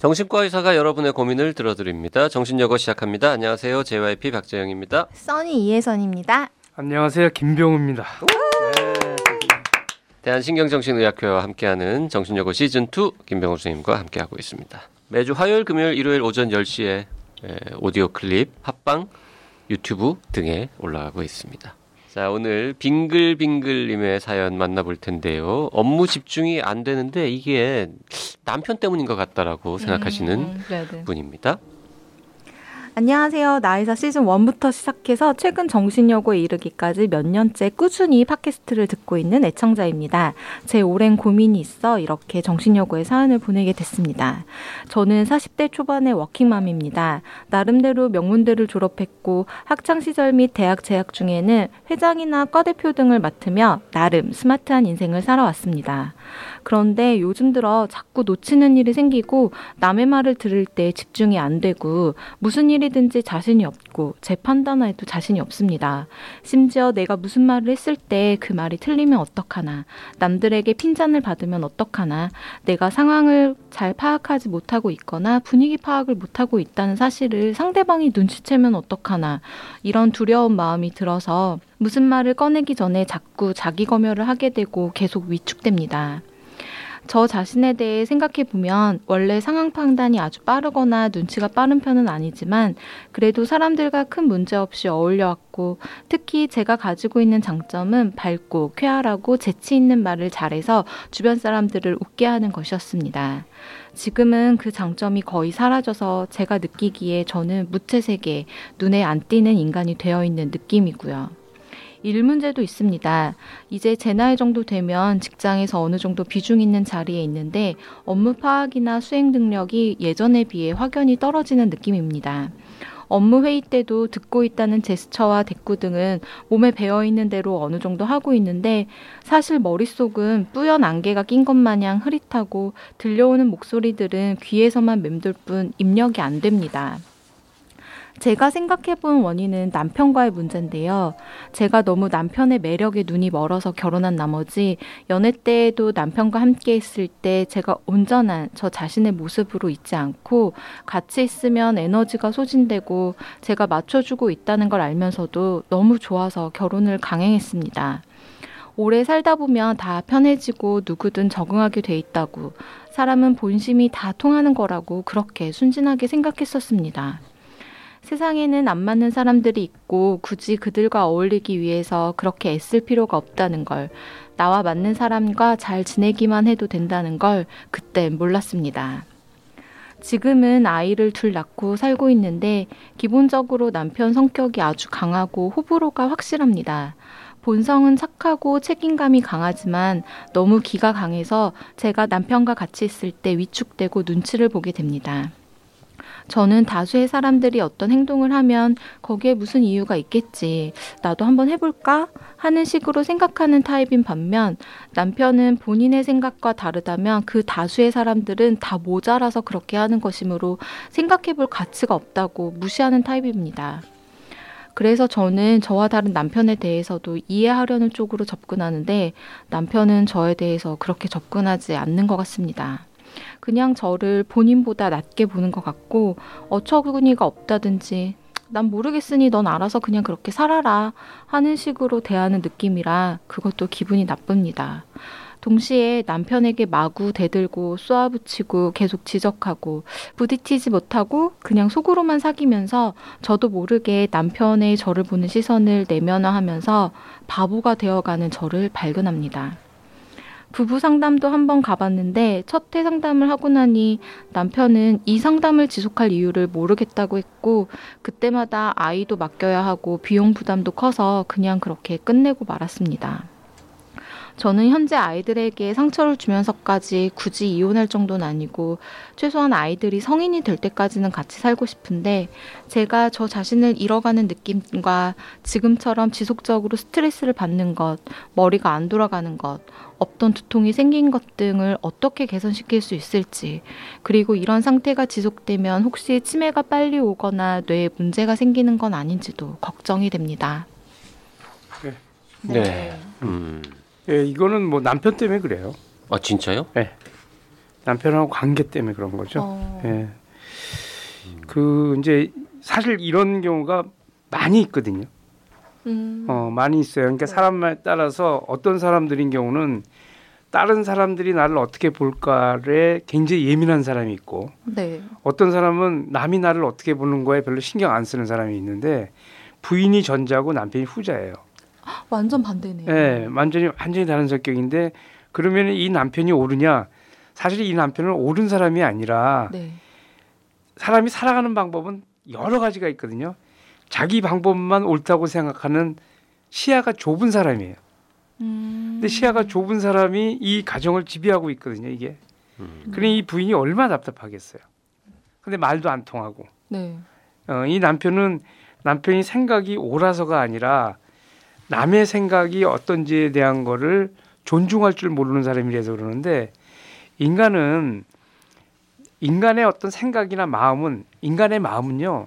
정신과 의사가 여러분의 고민을 들어드립니다. 정신여고 시작합니다. 안녕하세요. JYP 박재영입니다. 써니 이혜선입니다. 안녕하세요. 김병우입니다. 네. 대한신경정신의학회와 함께하는 정신여고 시즌2 김병우 선생님과 함께하고 있습니다. 매주 화요일, 금요일, 일요일 오전 10시에 오디오 클립, 합방, 유튜브 등에 올라가고 있습니다. 자, 오늘 빙글빙글님의 사연 만나볼 텐데요. 업무 집중이 안 되는데 이게 남편 때문인 것 같다라고 생각하시는 음, 분입니다. 안녕하세요. 나이사 시즌 1부터 시작해서 최근 정신여고에 이르기까지 몇 년째 꾸준히 팟캐스트를 듣고 있는 애청자입니다. 제 오랜 고민이 있어 이렇게 정신여고에 사연을 보내게 됐습니다. 저는 40대 초반의 워킹맘입니다. 나름대로 명문대를 졸업했고 학창시절 및 대학 재학 중에는 회장이나 과대표 등을 맡으며 나름 스마트한 인생을 살아왔습니다. 그런데 요즘 들어 자꾸 놓치는 일이 생기고 남의 말을 들을 때 집중이 안 되고 무슨 일이든지 자신이 없고 제 판단에도 자신이 없습니다. 심지어 내가 무슨 말을 했을 때 그 말이 틀리면 어떡하나 남들에게 핀잔을 받으면 어떡하나 내가 상황을 잘 파악하지 못하고 있거나 분위기 파악을 못하고 있다는 사실을 상대방이 눈치채면 어떡하나 이런 두려운 마음이 들어서 무슨 말을 꺼내기 전에 자꾸 자기 검열을 하게 되고 계속 위축됩니다. 저 자신에 대해 생각해 보면 원래 상황 판단이 아주 빠르거나 눈치가 빠른 편은 아니지만 그래도 사람들과 큰 문제 없이 어울려 왔고 특히 제가 가지고 있는 장점은 밝고 쾌활하고 재치 있는 말을 잘해서 주변 사람들을 웃게 하는 것이었습니다. 지금은 그 장점이 거의 사라져서 제가 느끼기에 저는 무채색에 눈에 안 띄는 인간이 되어 있는 느낌이고요. 일 문제도 있습니다. 이제 제 나이 정도 되면 직장에서 어느 정도 비중 있는 자리에 있는데 업무 파악이나 수행 능력이 예전에 비해 확연히 떨어지는 느낌입니다. 업무 회의 때도 듣고 있다는 제스처와 대꾸 등은 몸에 배어 있는 대로 어느 정도 하고 있는데 사실 머릿속은 뿌연 안개가 낀 것 마냥 흐릿하고 들려오는 목소리들은 귀에서만 맴돌 뿐 입력이 안 됩니다. 제가 생각해 본 원인은 남편과의 문제인데요. 제가 너무 남편의 매력에 눈이 멀어서 결혼한 나머지 연애 때에도 남편과 함께 있을 때 제가 온전한 저 자신의 모습으로 있지 않고 같이 있으면 에너지가 소진되고 제가 맞춰주고 있다는 걸 알면서도 너무 좋아서 결혼을 강행했습니다. 오래 살다 보면 다 편해지고 누구든 적응하게 돼 있다고 사람은 본심이 다 통하는 거라고 그렇게 순진하게 생각했었습니다. 세상에는 안 맞는 사람들이 있고 굳이 그들과 어울리기 위해서 그렇게 애쓸 필요가 없다는 걸, 나와 맞는 사람과 잘 지내기만 해도 된다는 걸 그때 몰랐습니다. 지금은 아이를 둘 낳고 살고 있는데 기본적으로 남편 성격이 아주 강하고 호불호가 확실합니다. 본성은 착하고 책임감이 강하지만 너무 기가 강해서 제가 남편과 같이 있을 때 위축되고 눈치를 보게 됩니다. 저는 다수의 사람들이 어떤 행동을 하면 거기에 무슨 이유가 있겠지. 나도 한번 해볼까? 하는 식으로 생각하는 타입인 반면 남편은 본인의 생각과 다르다면 그 다수의 사람들은 다 모자라서 그렇게 하는 것이므로 생각해 볼 가치가 없다고 무시하는 타입입니다. 그래서 저는 저와 다른 남편에 대해서도 이해하려는 쪽으로 접근하는데 남편은 저에 대해서 그렇게 접근하지 않는 것 같습니다. 그냥 저를 본인보다 낮게 보는 것 같고 어처구니가 없다든지 난 모르겠으니 넌 알아서 그냥 그렇게 살아라 하는 식으로 대하는 느낌이라 그것도 기분이 나쁩니다. 동시에 남편에게 마구 대들고 쏘아붙이고 계속 지적하고 부딪히지 못하고 그냥 속으로만 사귀면서 저도 모르게 남편의 저를 보는 시선을 내면화하면서 바보가 되어가는 저를 발견합니다. 부부 상담도 한번 가봤는데 첫 회 상담을 하고 나니 남편은 이 상담을 지속할 이유를 모르겠다고 했고 그때마다 아이도 맡겨야 하고 비용 부담도 커서 그냥 그렇게 끝내고 말았습니다. 저는 현재 아이들에게 상처를 주면서까지 굳이 이혼할 정도는 아니고 최소한 아이들이 성인이 될 때까지는 같이 살고 싶은데 제가 저 자신을 잃어가는 느낌과 지금처럼 지속적으로 스트레스를 받는 것, 머리가 안 돌아가는 것, 없던 두통이 생긴 것 등을 어떻게 개선시킬 수 있을지, 그리고 이런 상태가 지속되면 혹시 치매가 빨리 오거나 뇌에 문제가 생기는 건 아닌지도 걱정이 됩니다. 네. 네. 음. 예, 이거는 뭐 남편 때문에 그래요. 아 진짜요? 네. 남편하고 관계 때문에 그런 거죠. 어. 예. 그 이제 사실 이런 경우가 많이 있거든요. 음. 어, 많이 있어요. 그러니까 네. 사람에 따라서 어떤 사람들인 경우는 다른 사람들이 나를 어떻게 볼까에 굉장히 예민한 사람이 있고 네. 어떤 사람은 남이 나를 어떻게 보는 거에 별로 신경 안 쓰는 사람이 있는데 부인이 전자고 남편이 후자예요. 완전 반대네요. 예, 완전히 완전히 다른 성격인데 그러면 이 남편이 옳으냐? 사실 이 남편은 옳은 사람이 아니라 네. 사람이 살아가는 방법은 여러 가지가 있거든요. 자기 방법만 옳다고 생각하는 시야가 좁은 사람이에요. 음. 근데 시야가 좁은 사람이 이 가정을 지배하고 있거든요. 이게. 음. 그러니 이 부인이 얼마나 답답하겠어요. 근데 말도 안 통하고. 네. 어, 이 남편은 남편이 생각이 옳아서가 아니라 남의 생각이 어떤지에 대한 거를 존중할 줄 모르는 사람이라서 그러는데 인간은 인간의 어떤 생각이나 마음은 인간의 마음은요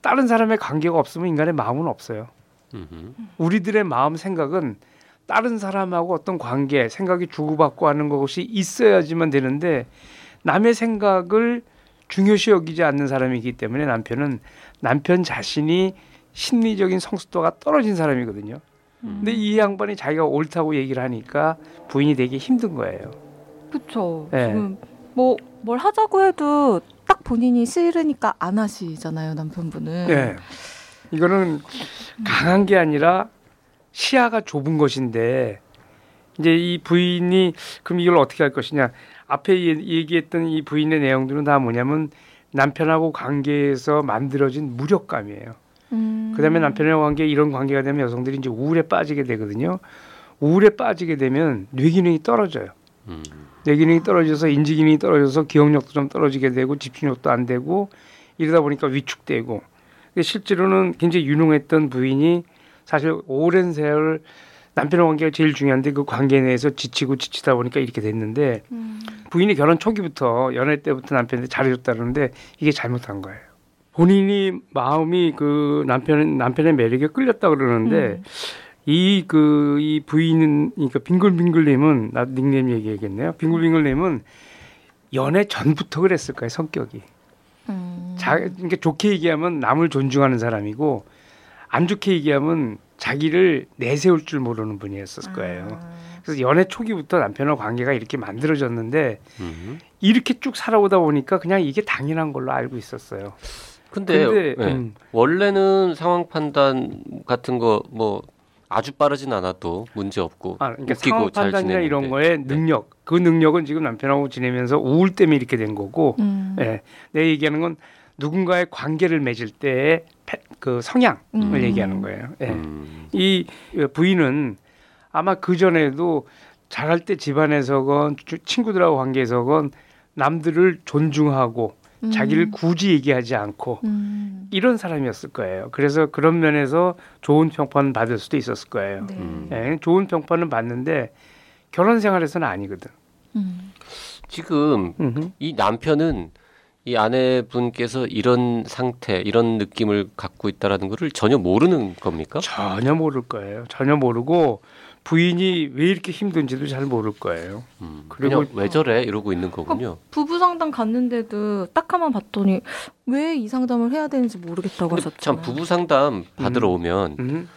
다른 사람의 관계가 없으면 인간의 마음은 없어요. 음흠. 우리들의 마음 생각은 다른 사람하고 어떤 관계, 생각이 주고받고 하는 것이 있어야지만 되는데 남의 생각을 중요시 여기지 않는 사람이기 때문에 남편은 남편 자신이 심리적인 성숙도가 떨어진 사람이거든요. 근데 이 양반이 자기가 옳다고 얘기를 하니까 부인이 되게 힘든 거예요. 그렇죠. 네. 지금 뭐 뭘 하자고 해도 딱 본인이 싫으니까 안 하시잖아요, 남편분은. 네. 이거는 강한 게 아니라 시야가 좁은 것인데 이제 이 부인이 그럼 이걸 어떻게 할 것이냐 앞에 얘- 얘기했던 이 부인의 내용들은 다 뭐냐면 남편하고 관계에서 만들어진 무력감이에요. 음. 그다음에 남편의 관계 이런 관계가 되면 여성들이 이제 우울에 빠지게 되거든요. 우울에 빠지게 되면 뇌 기능이 떨어져요. 음. 뇌 기능이 떨어져서 인지 기능이 떨어져서 기억력도 좀 떨어지게 되고 집중력도 안 되고 이러다 보니까 위축되고 근데 실제로는 굉장히 유능했던 부인이 사실 오랜 세월 남편의 관계가 제일 중요한데 그 관계 내에서 지치고 지치다 보니까 이렇게 됐는데 음. 부인이 결혼 초기부터 연애 때부터 남편한테 잘해줬다 그러는데 이게 잘못한 거예요. 본인이 마음이 그 남편 남편의 매력에 끌렸다 그러는데 음. 이그이 부인은 그러니까 빙글빙글님은 나 닉네임 얘기하겠네요. 빙글빙글님은 연애 전부터 그랬을 거예요 성격이. 음. 자, 그러니까 좋게 얘기하면 남을 존중하는 사람이고 안 좋게 얘기하면 자기를 내세울 줄 모르는 분이었을 거예요. 아. 그래서 연애 초기부터 남편과 관계가 이렇게 만들어졌는데 음. 이렇게 쭉 살아오다 보니까 그냥 이게 당연한 걸로 알고 있었어요. 근데, 근데 네. 음, 원래는 상황 판단 같은 거 뭐 아주 빠르진 않아도 문제 없고 아, 그러니까 웃기고 상황 잘 판단이나. 이런 거에 능력, 그 능력은 지금 남편하고 지내면서 우울 때문에 이렇게 된 거고, 음. 예, 내 얘기하는 건 누군가의 관계를 맺을 때의 패- 그 성향을 음. 얘기하는 거예요. 예. 음. 이 부인은 아마 그 전에도 잘할 때 집안에서건 주- 친구들하고 관계에서건 남들을 존중하고 음. 자기를 굳이 얘기하지 않고 음. 이런 사람이었을 거예요. 그래서 그런 면에서 좋은 평판 받을 수도 있었을 거예요. 네. 음. 예, 좋은 평판은 받는데 결혼 생활에서는 아니거든. 음. 지금 음흠. 이 남편은 이 아내분께서 이런 상태, 이런 느낌을 갖고 있다라는 것을 전혀 모르는 겁니까? 전혀 모를 거예요. 전혀 모르고 부인이 왜 이렇게 힘든지도 잘 모를 거예요. 음, 그리고- 왜 저래 이러고 있는 거군요. 부부 상담 갔는데도 딱 한번 봤더니 왜 이 상담을 해야 되는지 모르겠다고 하셨잖아요. 참 부부 상담 받으러 오면 음.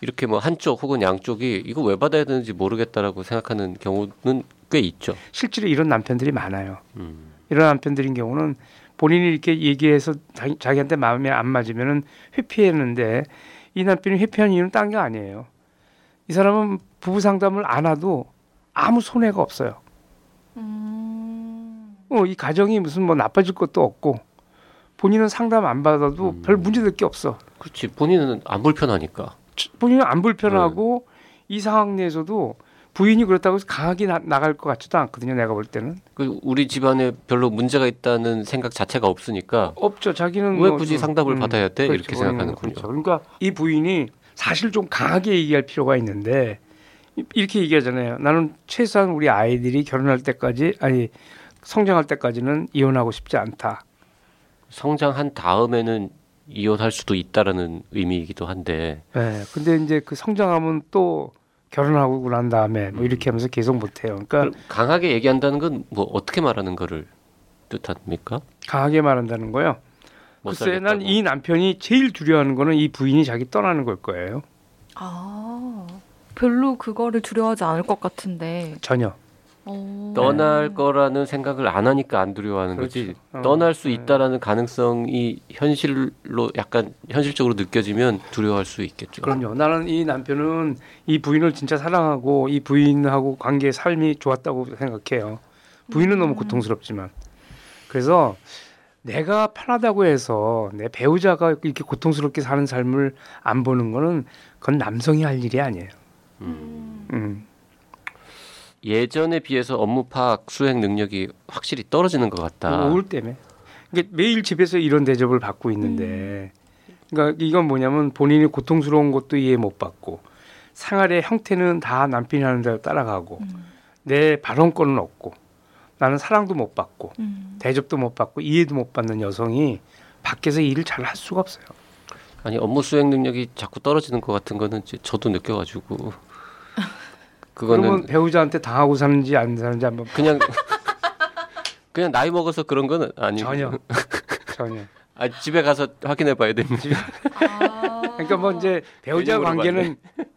이렇게 뭐 한쪽 혹은 양쪽이 이거 왜 받아야 되는지 모르겠다라고 생각하는 경우는 꽤 있죠. 실제로 이런 남편들이 많아요. 음. 이런 남편들인 경우는 본인이 이렇게 얘기해서 자기, 자기한테 마음에 안 맞으면은 회피했는데 이 남편이 회피한 이유는 딴 게 아니에요. 이 사람은 부부 상담을 안 하도 아무 손해가 없어요. 음. 어, 이 가정이 무슨 뭐 나빠질 것도 없고 본인은 상담 안 받아도 음. 별 문제될 게 없어. 그렇지 본인은 안 불편하니까. 본인은 안 불편하고 이 상황 내에서도 부인이 그렇다고 해서 강하게 나, 나갈 것 같지도 않거든요. 내가 볼 때는 그 우리 집안에 별로 문제가 있다는 생각 자체가 없으니까 없죠. 자기는 왜 뭐 굳이 좀- 상담을 음, 받아야 돼 그렇죠. 이렇게 생각하는군요. 그렇죠. 그러니까 이 부인이 사실 좀 강하게 얘기할 필요가 있는데 이- 이렇게 얘기하잖아요. 나는 최소한 우리 아이들이 결혼할 때까지 아니 성장할 때까지는 이혼하고 싶지 않다. 성장한 다음에는 이혼할 수도 있다라는 의미이기도 한데 네, 근데 이제 그 성장하면 또 결혼하고 난 다음에 뭐 이렇게 하면서 계속 못해요. 그러니까 강하게 얘기한다는 건 뭐 어떻게 말하는 거를 뜻합니까? 강하게 말한다는 거요. 못 글쎄. 난 이 남편이 제일 두려워하는 거는 이 부인이 자기 떠나는 걸 거예요. 아, 별로 그거를 두려워하지 않을 것 같은데. 전혀. 어. 떠날 거라는 생각을 안 하니까 안 두려워하는 거지. 그렇죠. 어, 떠날 수 네. 있다라는 가능성이 현실로 약간 현실적으로 느껴지면 두려워할 수 있겠죠. 그럼요. 나는 이 남편은 이 부인을 진짜 사랑하고 이 부인하고 관계 삶이 좋았다고 생각해요. 부인은 너무 고통스럽지만. 그래서 내가 편하다고 해서 내 배우자가 이렇게 고통스럽게 사는 삶을 안 보는 거는 그건 남성이 할 일이 아니에요. 음. 음. 예전에 비해서 업무 파악 수행 능력이 확실히 떨어지는 것 같다. 우울 때문에. 그러니까 매일 집에서 이런 대접을 받고 있는데, 그러니까 이건 뭐냐면 본인이 고통스러운 것도 이해 못 받고 생활의 형태는 다 남편이 하는 대로 따라가고 음. 내 발언권은 없고 나는 사랑도 못 받고 음. 대접도 못 받고 이해도 못 받는 여성이 밖에서 일을 잘 할 수가 없어요. 아니 업무 수행 능력이 자꾸 떨어지는 것 같은 거는 저도 느껴가지고 그거는 배우자한테 당하고 사는지 안 사는지 한번 그냥 그냥 나이 먹어서 그런 거는 아니고 전혀 전혀. 아, 집에 가서 확인해 봐야 됩니다. 아. 그러니까 뭐 이제 배우자 관계는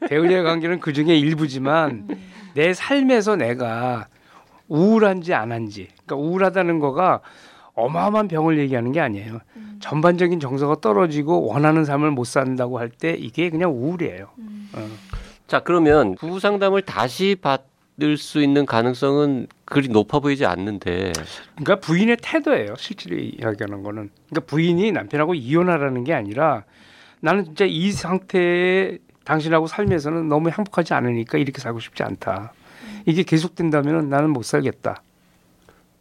배우자의 관계는 그 중에 일부지만 음. 내 삶에서 내가 우울한지 안 한지 그러니까 우울하다는 거가 어마어마한 병을 얘기하는 게 아니에요. 음. 전반적인 정서가 떨어지고 원하는 삶을 못 산다고 할 때 이게 그냥 우울이에요. 음. 어. 자 그러면 부부 상담을 다시 받을 수 있는 가능성은 그리 높아 보이지 않는데 그러니까 부인의 태도예요. 실제로 이야기하는 거는. 그러니까 부인이 남편하고 이혼하라는 게 아니라 나는 진짜 이 상태에 당신하고 살면서는 너무 행복하지 않으니까 이렇게 살고 싶지 않다. 이게 계속된다면 나는 못 살겠다.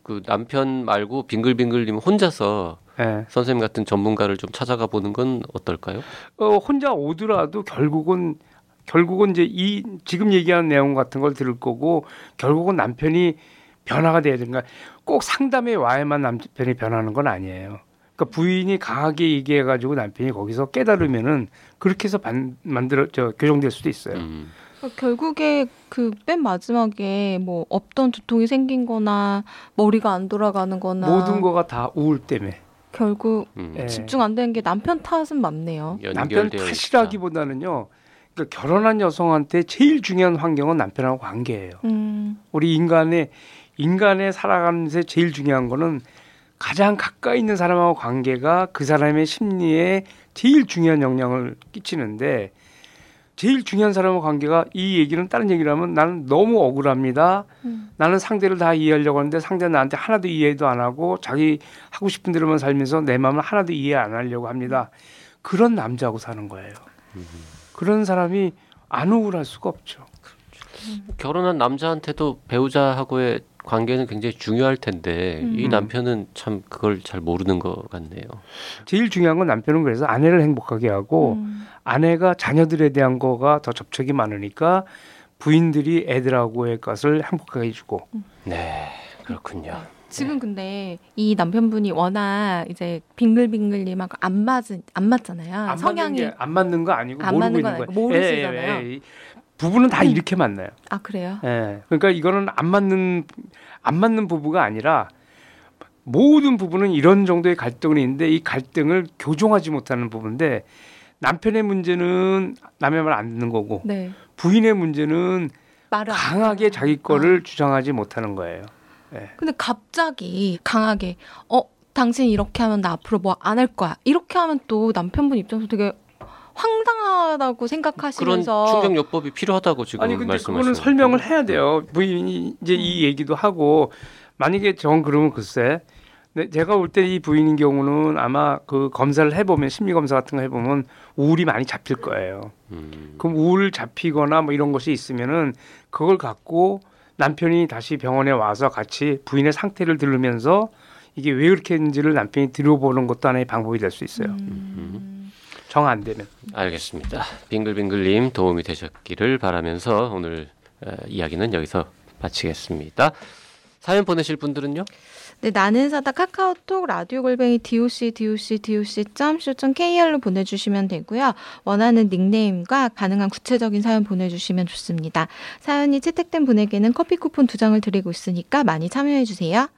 그 남편 말고 빙글빙글님 혼자서 예. 선생님 같은 전문가를 좀 찾아가 보는 건 어떨까요? 어, 혼자 오더라도 결국은 결국은 이제 이 지금 얘기하는 내용 같은 걸 들을 거고 결국은 남편이 변화가 돼야 되니까 꼭 상담에 와야만 남편이 변하는 건 아니에요. 그러니까 부인이 강하게 얘기해 가지고 남편이 거기서 깨달으면은 그렇게 해서 반, 만들어 저 교정될 수도 있어요. 음. 그러니까 결국에 그 맨 마지막에 뭐 없던 두통이 생긴거나 머리가 안 돌아가는거나 모든 거가 다 우울 때문에 결국 음. 예. 집중 안 되는 게 남편 탓은 맞네요. 남편. 탓이라기보다는요. 그러니까 결혼한 여성한테 제일 중요한 환경은 남편하고 관계예요. 음. 우리 인간의 인간의 살아가는데 제일 중요한 거는 가장 가까이 있는 사람하고 관계가 그 사람의 심리에 제일 중요한 영향을 끼치는데 제일 중요한 사람하고 관계가 이 얘기는 다른 얘기를 하면 나는 너무 억울합니다. 음. 나는 상대를 다 이해하려고 하는데 상대는 나한테 하나도 이해도 안 하고 자기 하고 싶은 대로만 살면서 내 마음을 하나도 이해 안 하려고 합니다. 그런 남자하고 사는 거예요. 그런 사람이 안 우울할 수가 없죠. 결혼한 남자한테도 배우자하고의 관계는 굉장히 중요할 텐데 이 음. 남편은 참 그걸 잘 모르는 것 같네요. 제일 중요한 건 남편은 그래서 아내를 행복하게 하고 음. 아내가 자녀들에 대한 거가 더 접촉이 많으니까 부인들이 애들하고의 것을 행복하게 해주고 네, 그렇군요. 지금 근데 이 남편분이 워낙 이제 빙글빙글님하고 안 맞은 안 맞잖아요. 안 성향이 게안 맞는 거 아니고 안 모르고 맞는 있는 건 거예요. 아니고 모르시잖아요. 예, 예, 예. 부부는 다 이렇게 만나요. 아 그래요? 예. 그러니까 이거는 안 맞는 안 맞는 부부가 아니라 모든 부부는 이런 정도의 갈등은 있는데 이 갈등을 교정하지 못하는 부분인데 남편의 문제는 남의 말 안 듣는 거고 네. 부인의 문제는 강하게. 자기 거를 주장하지 못하는 거예요. 근데 갑자기 강하게 어 당신 이렇게 하면 나 앞으로 뭐 안 할 거야 이렇게 하면 또 남편분 입장에서 되게 황당하다고 그런 생각하시면서 충격 요법이 필요하다고 지금 아니 근데 말씀하시는 그거는 설명을 해야 돼요. 부인이 이제 음. 이 얘기도 하고 만약에 전 그러면 글쎄 네, 제가 올 때 이 부인인 경우는 아마 그 검사를 해보면 심리 검사 같은 거 해보면 우울이 많이 잡힐 거예요. 음. 그럼 우울 잡히거나 뭐 이런 것이 있으면은 그걸 갖고 남편이 다시 병원에 와서 같이 부인의 상태를 들으면서 이게 왜 그렇게 했는지를 남편이 들어보는 것도 하나의 방법이 될 수 있어요. 음. 정 안 되면. 알겠습니다. 빙글빙글님 도움이 되셨기를 바라면서 오늘 어, 이야기는 여기서 마치겠습니다. 사연 보내실 분들은요? 네, 나는 사다 카카오톡 라디오 골뱅이 doc doc doc.co.kr로 보내주시면 되고요. 원하는 닉네임과 가능한 구체적인 사연 보내주시면 좋습니다. 사연이 채택된 분에게는 커피 쿠폰 두 장을 드리고 있으니까 많이 참여해 주세요.